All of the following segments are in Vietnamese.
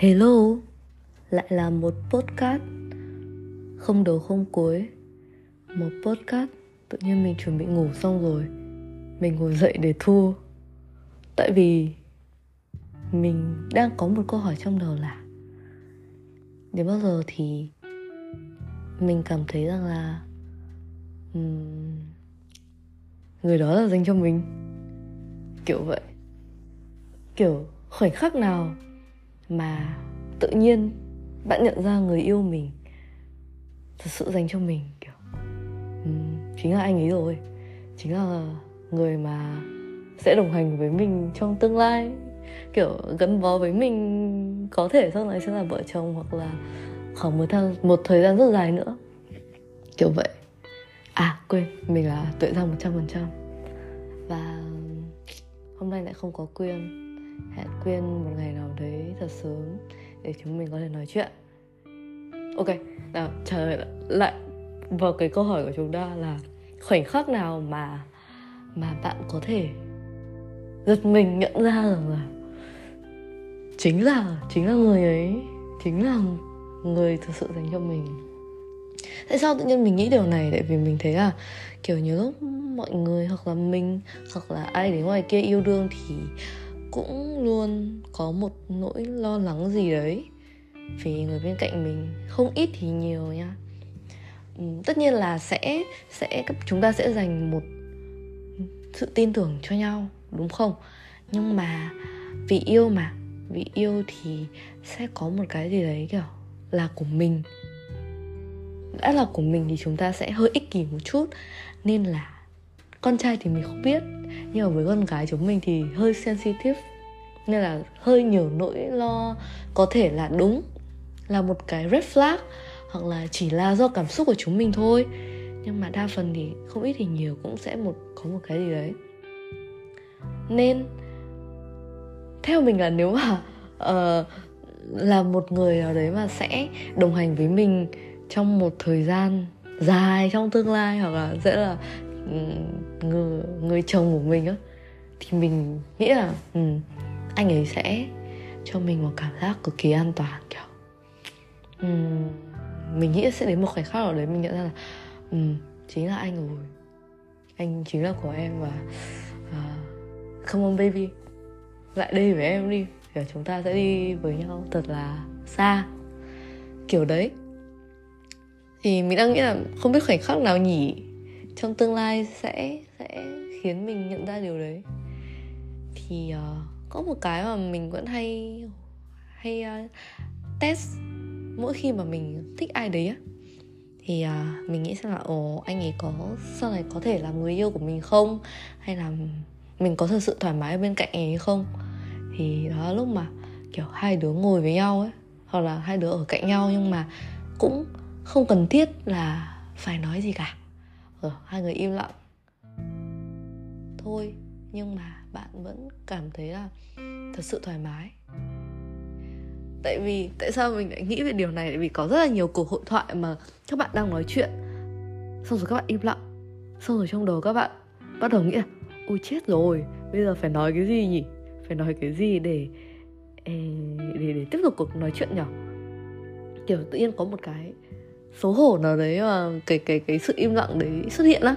Hello, lại là một podcast Không đầu không cuối. Một podcast tự nhiên mình chuẩn bị ngủ xong rồi Mình ngồi dậy để thu. Tại vì mình đang có một câu hỏi trong đầu là Đến bao giờ thì mình cảm thấy rằng là um, Người đó là dành cho mình? Kiểu vậy. Kiểu khoảnh khắc nào mà tự nhiên bạn nhận ra người yêu mình thật sự dành cho mình kiểu um, chính là anh ấy rồi. Chính là người mà sẽ đồng hành với mình trong tương lai. Kiểu gắn bó với mình có thể sau này sẽ là vợ chồng hoặc là khoảng một thời, một thời gian rất dài nữa. Kiểu vậy. À quên mình là tuệ ra một trăm phần trăm. Và hôm nay lại không có quyên hẹn quyên một ngày nào đấy thật sớm để chúng mình có thể nói chuyện. Ok, nào, trả lời lại vào cái câu hỏi của chúng ta là khoảnh khắc nào mà mà bạn có thể giật mình nhận ra rằng là chính là chính là người ấy, chính là người thực sự dành cho mình. Tại sao tự nhiên mình nghĩ điều này? Tại vì mình thấy là kiểu nhiều lúc mọi người hoặc là mình hoặc là ai đến ngoài kia yêu đương thì cũng luôn có một nỗi lo lắng gì đấy. Vì người bên cạnh mình không ít thì nhiều nha. Ừ, tất nhiên là sẽ sẽ, chúng ta sẽ dành một sự tin tưởng cho nhau, đúng không? Nhưng mà vì yêu mà, vì yêu thì sẽ có một cái gì đấy, kiểu, là của mình. Đã là của mình thì chúng ta sẽ hơi ích kỷ một chút. Nên là con trai thì mình không biết nhưng mà với con gái chúng mình thì hơi sensitive nên là hơi nhiều nỗi lo có thể là đúng là một cái red flag hoặc là chỉ là do cảm xúc của chúng mình thôi. Nhưng mà đa phần thì không ít thì nhiều cũng sẽ một có một cái gì đấy. Nên theo mình là nếu mà uh, là một người nào đấy mà sẽ đồng hành với mình trong một thời gian dài trong tương lai hoặc là sẽ là người người chồng của mình á thì mình nghĩ là ừ, anh ấy sẽ cho mình một cảm giác cực kỳ an toàn kiểu ừ, mình nghĩ sẽ đến một khoảnh khắc nào đấy mình nhận ra là ừ, chính là anh rồi. Anh chính là của em và uh, come on baby lại đây với em đi để chúng ta sẽ đi với nhau thật là xa. Kiểu đấy. Thì mình đang nghĩ là không biết khoảnh khắc nào nhỉ trong tương lai sẽ sẽ khiến mình nhận ra điều đấy. Thì uh, có một cái mà mình vẫn hay hay uh, test mỗi khi mà mình thích ai đấy á. Thì uh, mình nghĩ xem là ồ anh ấy có sau này có thể là người yêu của mình không? Hay là mình có thật sự thoải mái ở bên cạnh ấy không? Thì đó là lúc mà kiểu hai đứa ngồi với nhau ấy hoặc là hai đứa ở cạnh nhau nhưng mà cũng không cần thiết là phải nói gì cả rồi hai người im lặng. Thôi, nhưng mà bạn vẫn cảm thấy là thật sự thoải mái. Tại vì, tại sao mình lại nghĩ về điều này? Tại vì có rất là nhiều cuộc hội thoại mà các bạn đang nói chuyện. Xong rồi các bạn im lặng. Xong rồi trong đầu các bạn bắt đầu nghĩ là, ôi, chết rồi, bây giờ phải nói cái gì nhỉ? Phải nói cái gì để để để tiếp tục cuộc nói chuyện nhỉ? Kiểu tự nhiên có một cái xấu hổ nào đấy mà cái cái cái sự im lặng đấy xuất hiện á.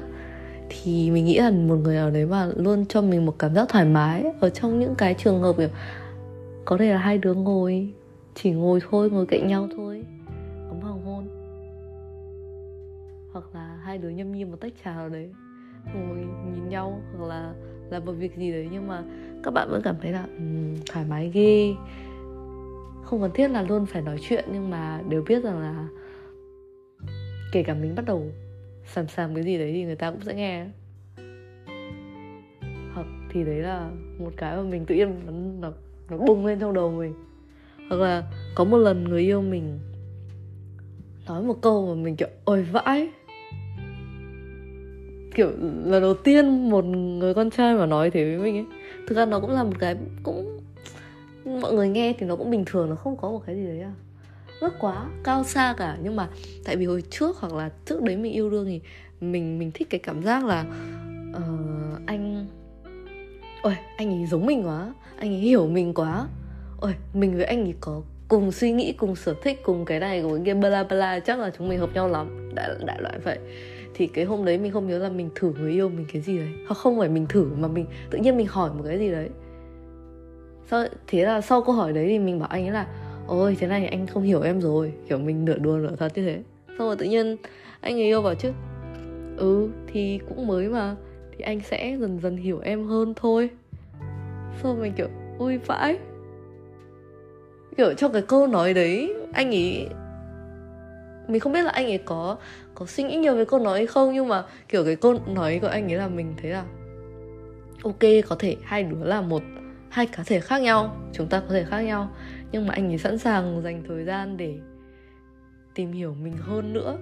Thì mình nghĩ là một người nào đấy mà luôn cho mình một cảm giác thoải mái ở trong những cái trường hợp kiểu có thể là hai đứa ngồi chỉ ngồi thôi ngồi cạnh nhau thôi ngắm hoàng hôn. Hoặc là hai đứa nhâm nhi một tách trà nào đấy ngồi nhìn nhau hoặc là làm một việc gì đấy nhưng mà các bạn vẫn cảm thấy là um, thoải mái ghê. Không cần thiết là luôn phải nói chuyện nhưng mà đều biết rằng là kể cả mình bắt đầu sàm sàm cái gì đấy thì người ta cũng sẽ nghe. Hoặc thì đấy là một cái mà mình tự nhiên nó, nó, nó bùng lên trong đầu mình. Hoặc là có một lần người yêu mình nói một câu mà mình kiểu ôi vãi. Kiểu là đầu tiên một người con trai mà nói thế với mình ấy thực ra nó cũng là một cái cũng mọi người nghe thì nó cũng bình thường nó không có một cái gì đấy à ước quá cao xa cả. Nhưng mà tại vì hồi trước hoặc là trước đấy mình yêu đương thì mình mình thích cái cảm giác là uh, anh ôi anh ấy giống mình quá anh ấy hiểu mình quá. Ôi mình với anh ấy có cùng suy nghĩ cùng sở thích cùng cái này cùng cái kia bla bla chắc là chúng mình hợp nhau lắm. Đại đại loại vậy. Thì cái hôm đấy mình không nhớ là mình thử người yêu mình cái gì đấy. Hoặc không phải mình thử mà mình tự nhiên mình hỏi một cái gì đấy. Sau thế là sau câu hỏi đấy thì mình bảo anh ấy là ôi, thế này anh không hiểu em rồi. Kiểu mình nửa đùa nửa thật như thế. Xong rồi tự nhiên anh ấy yêu bảo chứ ừ thì cũng mới mà, thì anh sẽ dần dần hiểu em hơn thôi. Xong mình kiểu ui vãi. Kiểu trong cái câu nói đấy, anh ấy, mình không biết là anh ấy có có suy nghĩ nhiều về câu nói hay không, nhưng mà kiểu cái câu nói của anh ấy là mình thấy là, ok, có thể hai đứa là một, hai cá thể khác nhau, chúng ta có thể khác nhau nhưng mà anh ấy sẵn sàng dành thời gian để tìm hiểu mình hơn nữa.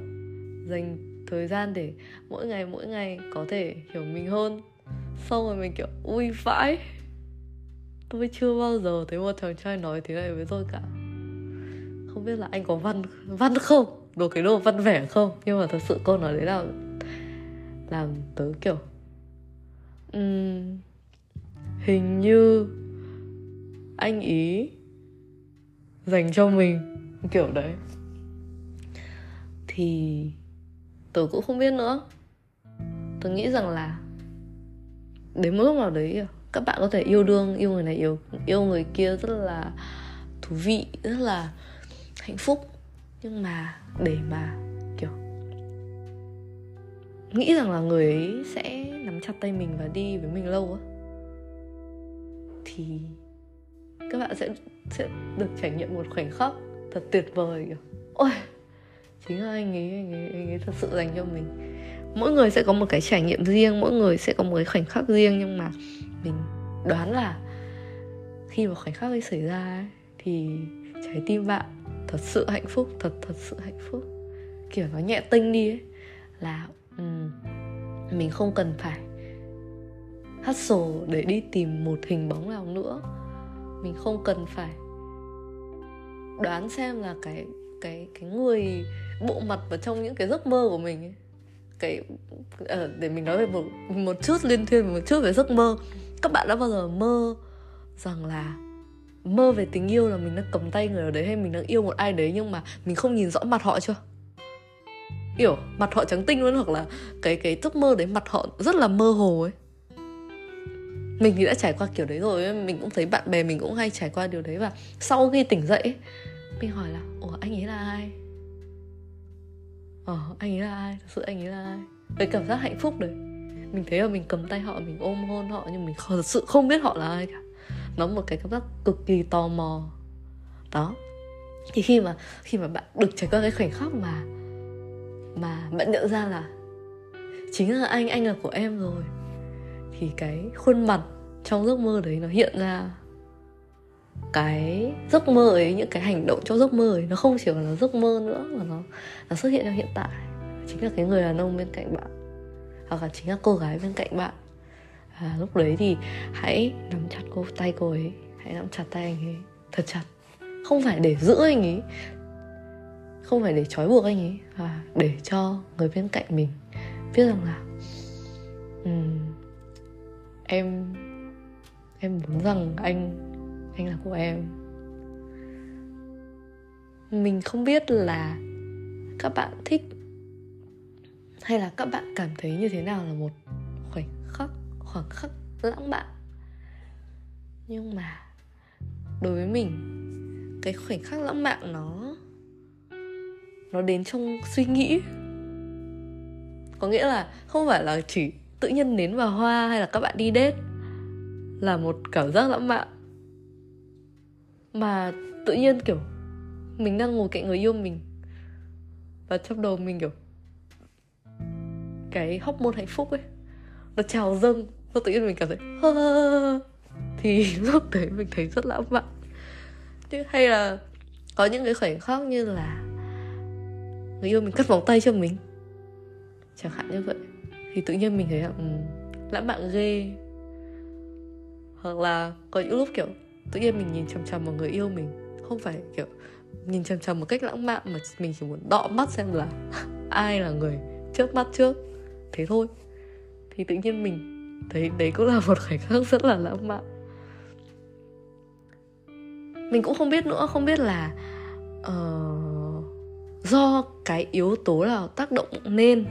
Dành thời gian để mỗi ngày mỗi ngày có thể hiểu mình hơn. Xong rồi mình kiểu ui vãi tôi chưa bao giờ thấy một chàng trai nói thế này với tôi cả. Không biết là anh có văn văn không? Đồ cái đồ văn vẻ không? Nhưng mà thật sự câu nói đấy là làm tớ kiểu um, hình như anh ý dành cho mình, kiểu đấy. Thì tớ cũng không biết nữa. Tớ nghĩ rằng là đến một lúc nào đấy, các bạn có thể yêu đương, yêu người này yêu yêu người kia rất là thú vị, rất là hạnh phúc. Nhưng mà để mà, kiểu, nghĩ rằng là người ấy sẽ nắm chặt tay mình và đi với mình lâu á, thì các bạn sẽ sẽ được trải nghiệm một khoảnh khắc thật tuyệt vời kiểu ôi chính là anh ấy anh ấy anh ấy thật sự dành cho mình. Mỗi người sẽ có một cái trải nghiệm riêng mỗi người sẽ có một cái khoảnh khắc riêng nhưng mà mình đoán là khi mà khoảnh khắc ấy xảy ra ấy, thì trái tim bạn thật sự hạnh phúc thật thật sự hạnh phúc. Kiểu nó nhẹ tinh đi ấy là um, mình không cần phải hustle để đi tìm một hình bóng nào nữa mình không cần phải đoán xem là cái cái cái người bộ mặt vào trong những cái giấc mơ của mình ấy. Cái à, để mình nói về một một chút liên thuyên một chút về giấc mơ. Các bạn đã bao giờ mơ rằng là mơ về tình yêu là mình đang cầm tay người ở đấy hay mình đang yêu một ai đấy nhưng mà mình không nhìn rõ mặt họ chưa? Hiểu mặt họ trắng tinh luôn hoặc là cái cái giấc mơ đấy mặt họ rất là mơ hồ ấy mình thì đã trải qua kiểu đấy rồi mình cũng thấy bạn bè mình cũng hay trải qua điều đấy. Và sau khi tỉnh dậy mình hỏi là, ủa, anh ấy là ai? Ờ anh ấy là ai? Thật sự anh ấy là ai? Cái cảm giác hạnh phúc đấy. Mình thấy là mình cầm tay họ, mình ôm hôn họ nhưng mình thật sự không biết họ là ai cả. Nó một cái cảm giác cực kỳ tò mò. Đó. Thì khi mà khi mà bạn được trải qua cái khoảnh khắc mà mà bạn nhận ra là chính là anh anh là của em rồi thì cái khuôn mặt trong giấc mơ đấy nó hiện ra. Cái giấc mơ ấy những cái hành động trong giấc mơ ấy nó không chỉ là giấc mơ nữa mà nó nó xuất hiện trong hiện tại. Chính là cái người đàn ông bên cạnh bạn hoặc là chính là cô gái bên cạnh bạn. À, lúc đấy thì hãy nắm chặt cô tay cô ấy hãy nắm chặt tay anh ấy thật chặt. Không phải để giữ anh ấy không phải để trói buộc anh ấy và để cho người bên cạnh mình biết rằng là um, em em muốn rằng anh anh là của em. Mình không biết là các bạn thích hay là các bạn cảm thấy như thế nào là một khoảnh khắc, khoảng khắc lãng mạn. Nhưng mà đối với mình, cái khoảnh khắc lãng mạn nó nó đến trong suy nghĩ. Có nghĩa là không phải là chỉ tự nhiên nến vào hoa hay là các bạn đi đết là một cảm giác lãng mạn. Mà tự nhiên, kiểu, mình đang ngồi cạnh người yêu mình và trong đầu mình, kiểu, cái hóc môn hạnh phúc ấy, nó trào dâng, nó tự nhiên mình cảm thấy thì lúc đấy mình thấy rất lãng mạn. Chứ hay là có những cái khoảnh khắc như là người yêu mình cắt vòng tay cho mình. Chẳng hạn như vậy thì tự nhiên mình thấy là um, lãng mạn ghê. Hoặc là có những lúc kiểu tự nhiên mình nhìn chằm chằm vào người yêu mình không phải kiểu nhìn chằm chằm một cách lãng mạn mà mình chỉ muốn đọ mắt xem là ai là người trước mắt trước. Thế thôi. Thì tự nhiên mình thấy đấy cũng là một khoảnh khắc rất là lãng mạn. Mình cũng không biết nữa không biết là uh, do cái yếu tố nào tác động nên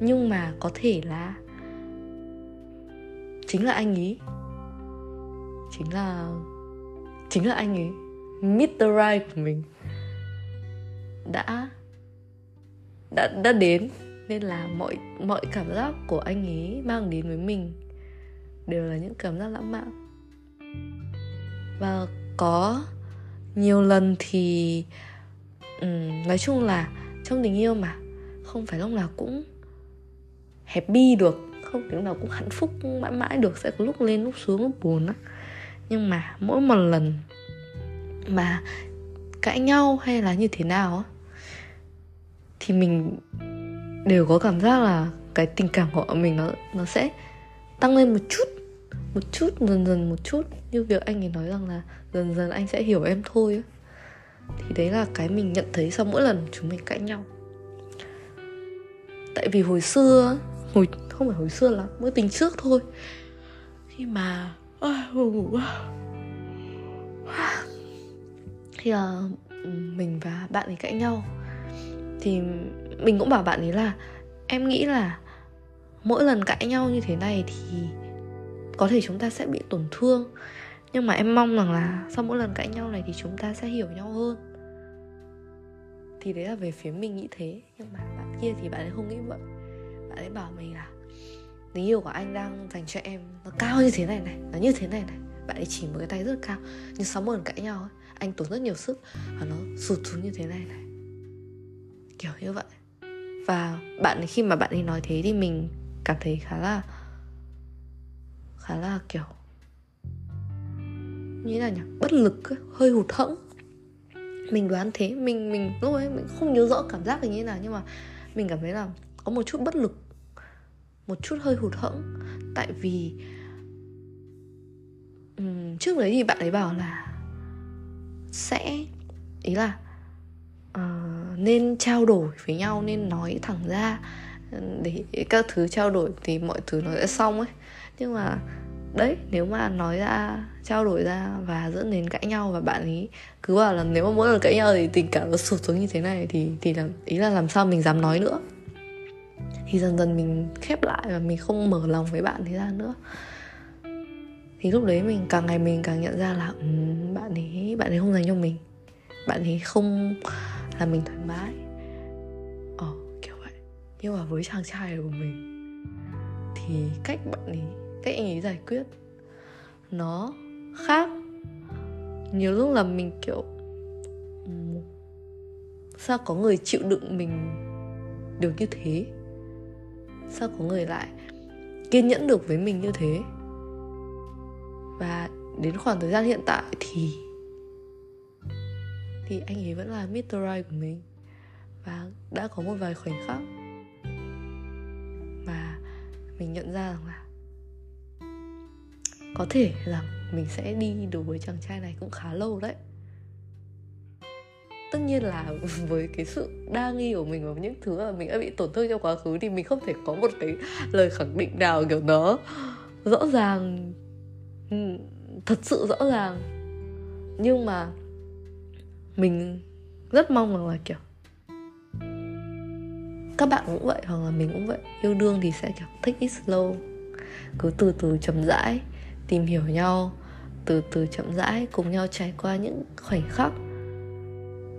nhưng mà có thể là chính là anh ấy chính là chính là anh ấy Mr. Right của mình. Đã đã đã đến. Nên là mọi mọi cảm giác của anh ấy mang đến với mình đều là những cảm giác lãng mạn. Và có nhiều lần thì um, nói chung là trong tình yêu mà không phải lúc nào cũng happy được, không thể nào cũng hạnh phúc mãi mãi được, sẽ có lúc lên, lúc xuống, lúc buồn á. Nhưng mà mỗi một lần mà cãi nhau hay là như thế nào á, thì mình đều có cảm giác là cái tình cảm của mình nó nó sẽ tăng lên một chút một chút, dần dần một chút. Như việc anh ấy nói rằng là dần dần anh sẽ hiểu em thôi thì đấy là cái mình nhận thấy sau mỗi lần chúng mình cãi nhau. Tại vì hồi xưa hồi không phải hồi xưa lắm mới tình trước thôi. Khi mà à, ngủ thì là ờ, mình và bạn ấy cãi nhau thì mình cũng bảo bạn ấy là em nghĩ là mỗi lần cãi nhau như thế này thì có thể chúng ta sẽ bị tổn thương nhưng mà em mong rằng là sau mỗi lần cãi nhau này thì chúng ta sẽ hiểu nhau hơn. Thì đấy là về phía mình nghĩ thế nhưng mà bạn kia thì bạn ấy không nghĩ vậy bạn ấy bảo mình là tình yêu của anh đang dành cho em nó cao như thế này này nó như thế này này. Bạn ấy chỉ một cái tay rất cao nhưng sáu mỗi lần cãi nhau ấy, anh tốn rất nhiều sức và nó sụt xuống như thế này này. Kiểu như vậy. Và bạn ấy, khi mà bạn ấy nói thế thì mình cảm thấy khá là khá là kiểu như là nhỉ? Bất lực hơi hụt hẫng. Mình đoán thế mình mình lúc ấy mình không nhớ rõ cảm giác là như thế nào nhưng mà mình cảm thấy là có một chút bất lực một chút hơi hụt hẫng. Tại vì um, trước đấy thì bạn ấy bảo là sẽ ý là uh, nên trao đổi với nhau nên nói thẳng ra để các thứ trao đổi thì mọi thứ nó sẽ xong ấy. Nhưng mà đấy nếu mà nói ra trao đổi ra và dẫn đến cãi nhau và bạn ấy cứ bảo là nếu mà mỗi lần cãi nhau thì tình cảm nó sụt xuống như thế này thì thì làm ý là làm sao mình dám nói nữa thì dần dần mình khép lại và mình không mở lòng với bạn thế ra nữa. Thì lúc đấy mình càng ngày mình càng nhận ra là um, bạn ấy bạn ấy không dành cho mình. Bạn ấy không làm mình thoải mái. Ờ kiểu vậy. Nhưng mà với chàng trai của mình thì cách bạn ấy cách anh ấy giải quyết nó khác. Nhiều lúc là mình kiểu ừ, sao có người chịu đựng mình được như thế? Sao có người lại kiên nhẫn được với mình như thế và đến khoảng thời gian hiện tại thì thì anh ấy vẫn là Mr. Right của mình và đã có một vài khoảnh khắc mà mình nhận ra rằng là có thể rằng mình sẽ đi đối với chàng trai này cũng khá lâu đấy tất nhiên là với cái sự đa nghi của mình và những thứ mà mình đã bị tổn thương trong quá khứ thì mình không thể có một cái lời khẳng định nào kiểu nó rõ ràng ừ, thật sự rõ ràng. Nhưng mà mình rất mong rằng là kiểu các bạn cũng vậy hoặc là mình cũng vậy, yêu đương thì sẽ kiểu take it slow, cứ từ từ chậm rãi tìm hiểu nhau, từ từ chậm rãi cùng nhau trải qua những khoảnh khắc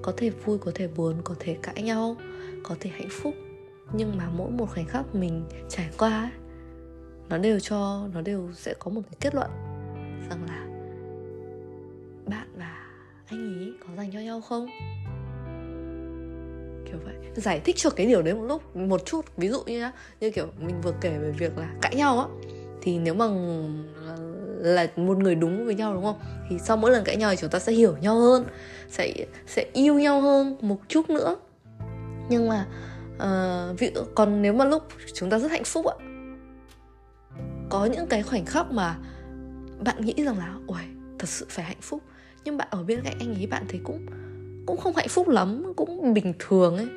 có thể vui có thể buồn có thể cãi nhau có thể hạnh phúc. Nhưng mà mỗi một khoảnh khắc mình trải qua ấy, nó đều cho nó đều sẽ có một cái kết luận rằng là bạn và anh ấy có dành cho nhau không? Kiểu vậy. Giải thích cho cái điều đấy một lúc một chút. Ví dụ như nhá như kiểu mình vừa kể về việc là cãi nhau á thì nếu mà là một người đúng với nhau đúng không? Thì sau mỗi lần cãi nhau thì chúng ta sẽ hiểu nhau hơn sẽ sẽ yêu nhau hơn một chút nữa. Nhưng mà uh, ví còn nếu mà lúc chúng ta rất hạnh phúc ạ có những cái khoảnh khắc mà bạn nghĩ rằng là ôi thật sự phải hạnh phúc. Nhưng bạn ở bên cạnh anh ấy bạn thấy cũng cũng không hạnh phúc lắm cũng bình thường ấy.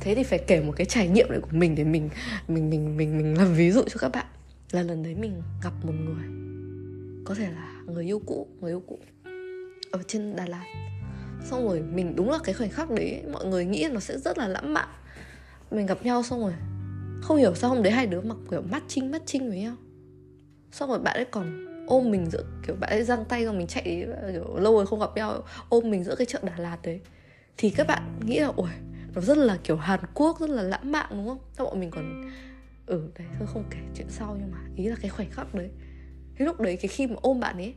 Thế thì phải kể một cái trải nghiệm này của mình để mình mình mình mình mình làm ví dụ cho các bạn là lần đấy mình gặp một người, có thể là người yêu cũ, người yêu cũ ở trên Đà Lạt. Xong rồi mình đúng là cái khoảnh khắc đấy, mọi người nghĩ nó sẽ rất là lãng mạn. Mình gặp nhau xong rồi, không hiểu sao hôm đấy hai đứa mặc kiểu mắt chinh mắt chinh với nhau. Xong rồi bạn ấy còn ôm mình giữa, kiểu bạn ấy giang tay rồi mình chạy, kiểu lâu rồi không gặp nhau, ôm mình giữa cái chợ Đà Lạt đấy. Thì các bạn nghĩ là ui nó rất là kiểu Hàn Quốc, rất là lãng mạn đúng không? Sao bọn mình còn ừ đấy thôi không kể chuyện sau nhưng mà ý là cái khoảnh khắc đấy. Cái lúc đấy cái khi mà ôm bạn ấy,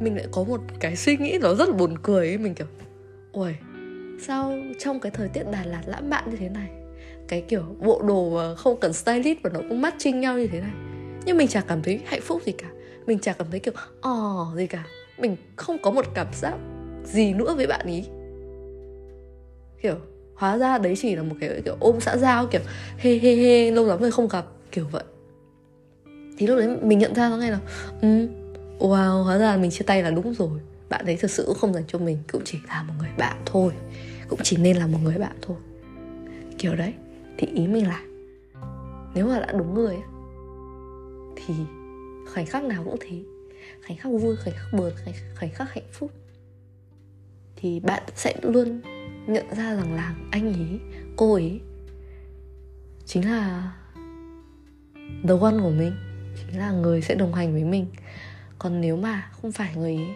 mình lại có một cái suy nghĩ nó rất là buồn cười ấy, mình kiểu ui sao trong cái thời tiết Đà Lạt lãng mạn như thế này, cái kiểu bộ đồ mà không cần stylist và nó cũng matching nhau như thế này, nhưng mình chả cảm thấy hạnh phúc gì cả. Mình chả cảm thấy kiểu ồ gì cả. Mình không có một cảm giác gì nữa với bạn ý. Kiểu hóa ra đấy chỉ là một cái kiểu ôm xã giao kiểu hê hê hê lâu lắm rồi không gặp kiểu vậy. Thì lúc đấy mình nhận ra nó ngay là um, wow hóa ra mình chia tay là đúng rồi. Bạn đấy thực sự cũng không dành cho mình cũng chỉ là một người bạn thôi. Cũng chỉ nên là một người bạn thôi. Kiểu đấy thì ý mình là nếu mà đã đúng người thì khoảnh khắc nào cũng thế. Khoảnh khắc vui khoảnh khắc buồn khoảnh khắc hạnh phúc thì bạn sẽ luôn nhận ra rằng là anh ấy cô ấy chính là the one của mình, chính là người sẽ đồng hành với mình. Còn nếu mà không phải người ấy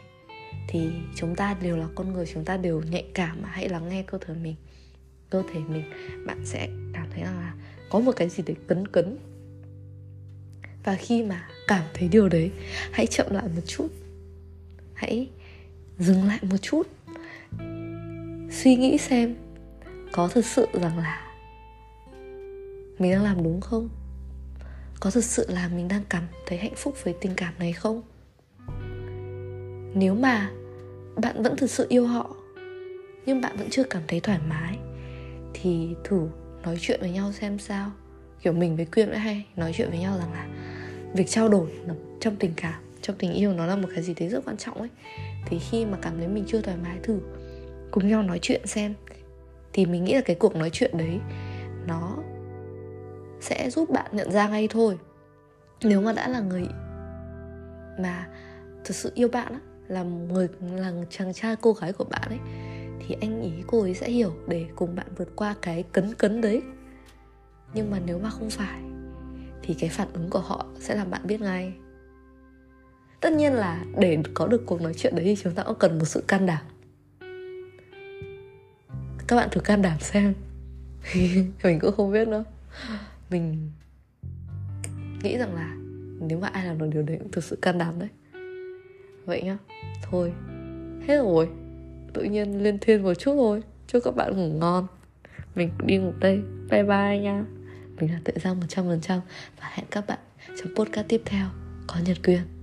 thì chúng ta đều là con người, chúng ta đều nhạy cảm mà hãy lắng nghe cơ thể mình. Cơ thể mình, bạn sẽ cảm thấy là có một cái gì đấy cấn cấn. Và khi mà cảm thấy điều đấy, hãy chậm lại một chút. Hãy dừng lại một chút suy nghĩ xem, có thực sự rằng là mình đang làm đúng không? Có thực sự là mình đang cảm thấy hạnh phúc với tình cảm này không? Nếu mà bạn vẫn thực sự yêu họ, nhưng bạn vẫn chưa cảm thấy thoải mái, thì thử nói chuyện với nhau xem sao. Kiểu mình với quyên đã hay nói chuyện với nhau rằng là việc trao đổi trong tình cảm, trong tình yêu nó là một cái gì đấy rất quan trọng ấy. Thì khi mà cảm thấy mình chưa thoải mái thử cùng nhau nói chuyện xem. Thì mình nghĩ là cái cuộc nói chuyện đấy, nó sẽ giúp bạn nhận ra ngay thôi. Nếu mà đã là người mà thực sự yêu bạn á, là người, là chàng trai cô gái của bạn ấy, thì anh ý cô ấy sẽ hiểu để cùng bạn vượt qua cái cấn cấn đấy. Nhưng mà nếu mà không phải, thì cái phản ứng của họ sẽ làm bạn biết ngay. Tất nhiên là để có được cuộc nói chuyện đấy thì chúng ta cũng cần một sự can đảm các bạn thử can đảm xem. Mình cũng không biết nữa. Mình nghĩ rằng là nếu mà ai làm được điều đấy cũng thực sự can đảm đấy. Vậy nhá. Thôi. Hết rồi. Tự nhiên lên thiên một chút thôi chúc các bạn ngủ ngon. Mình đi ngủ đây. Bye bye nha. Mình là tự giao 100% và hẹn các bạn trong podcast tiếp theo. Có nhật quyền.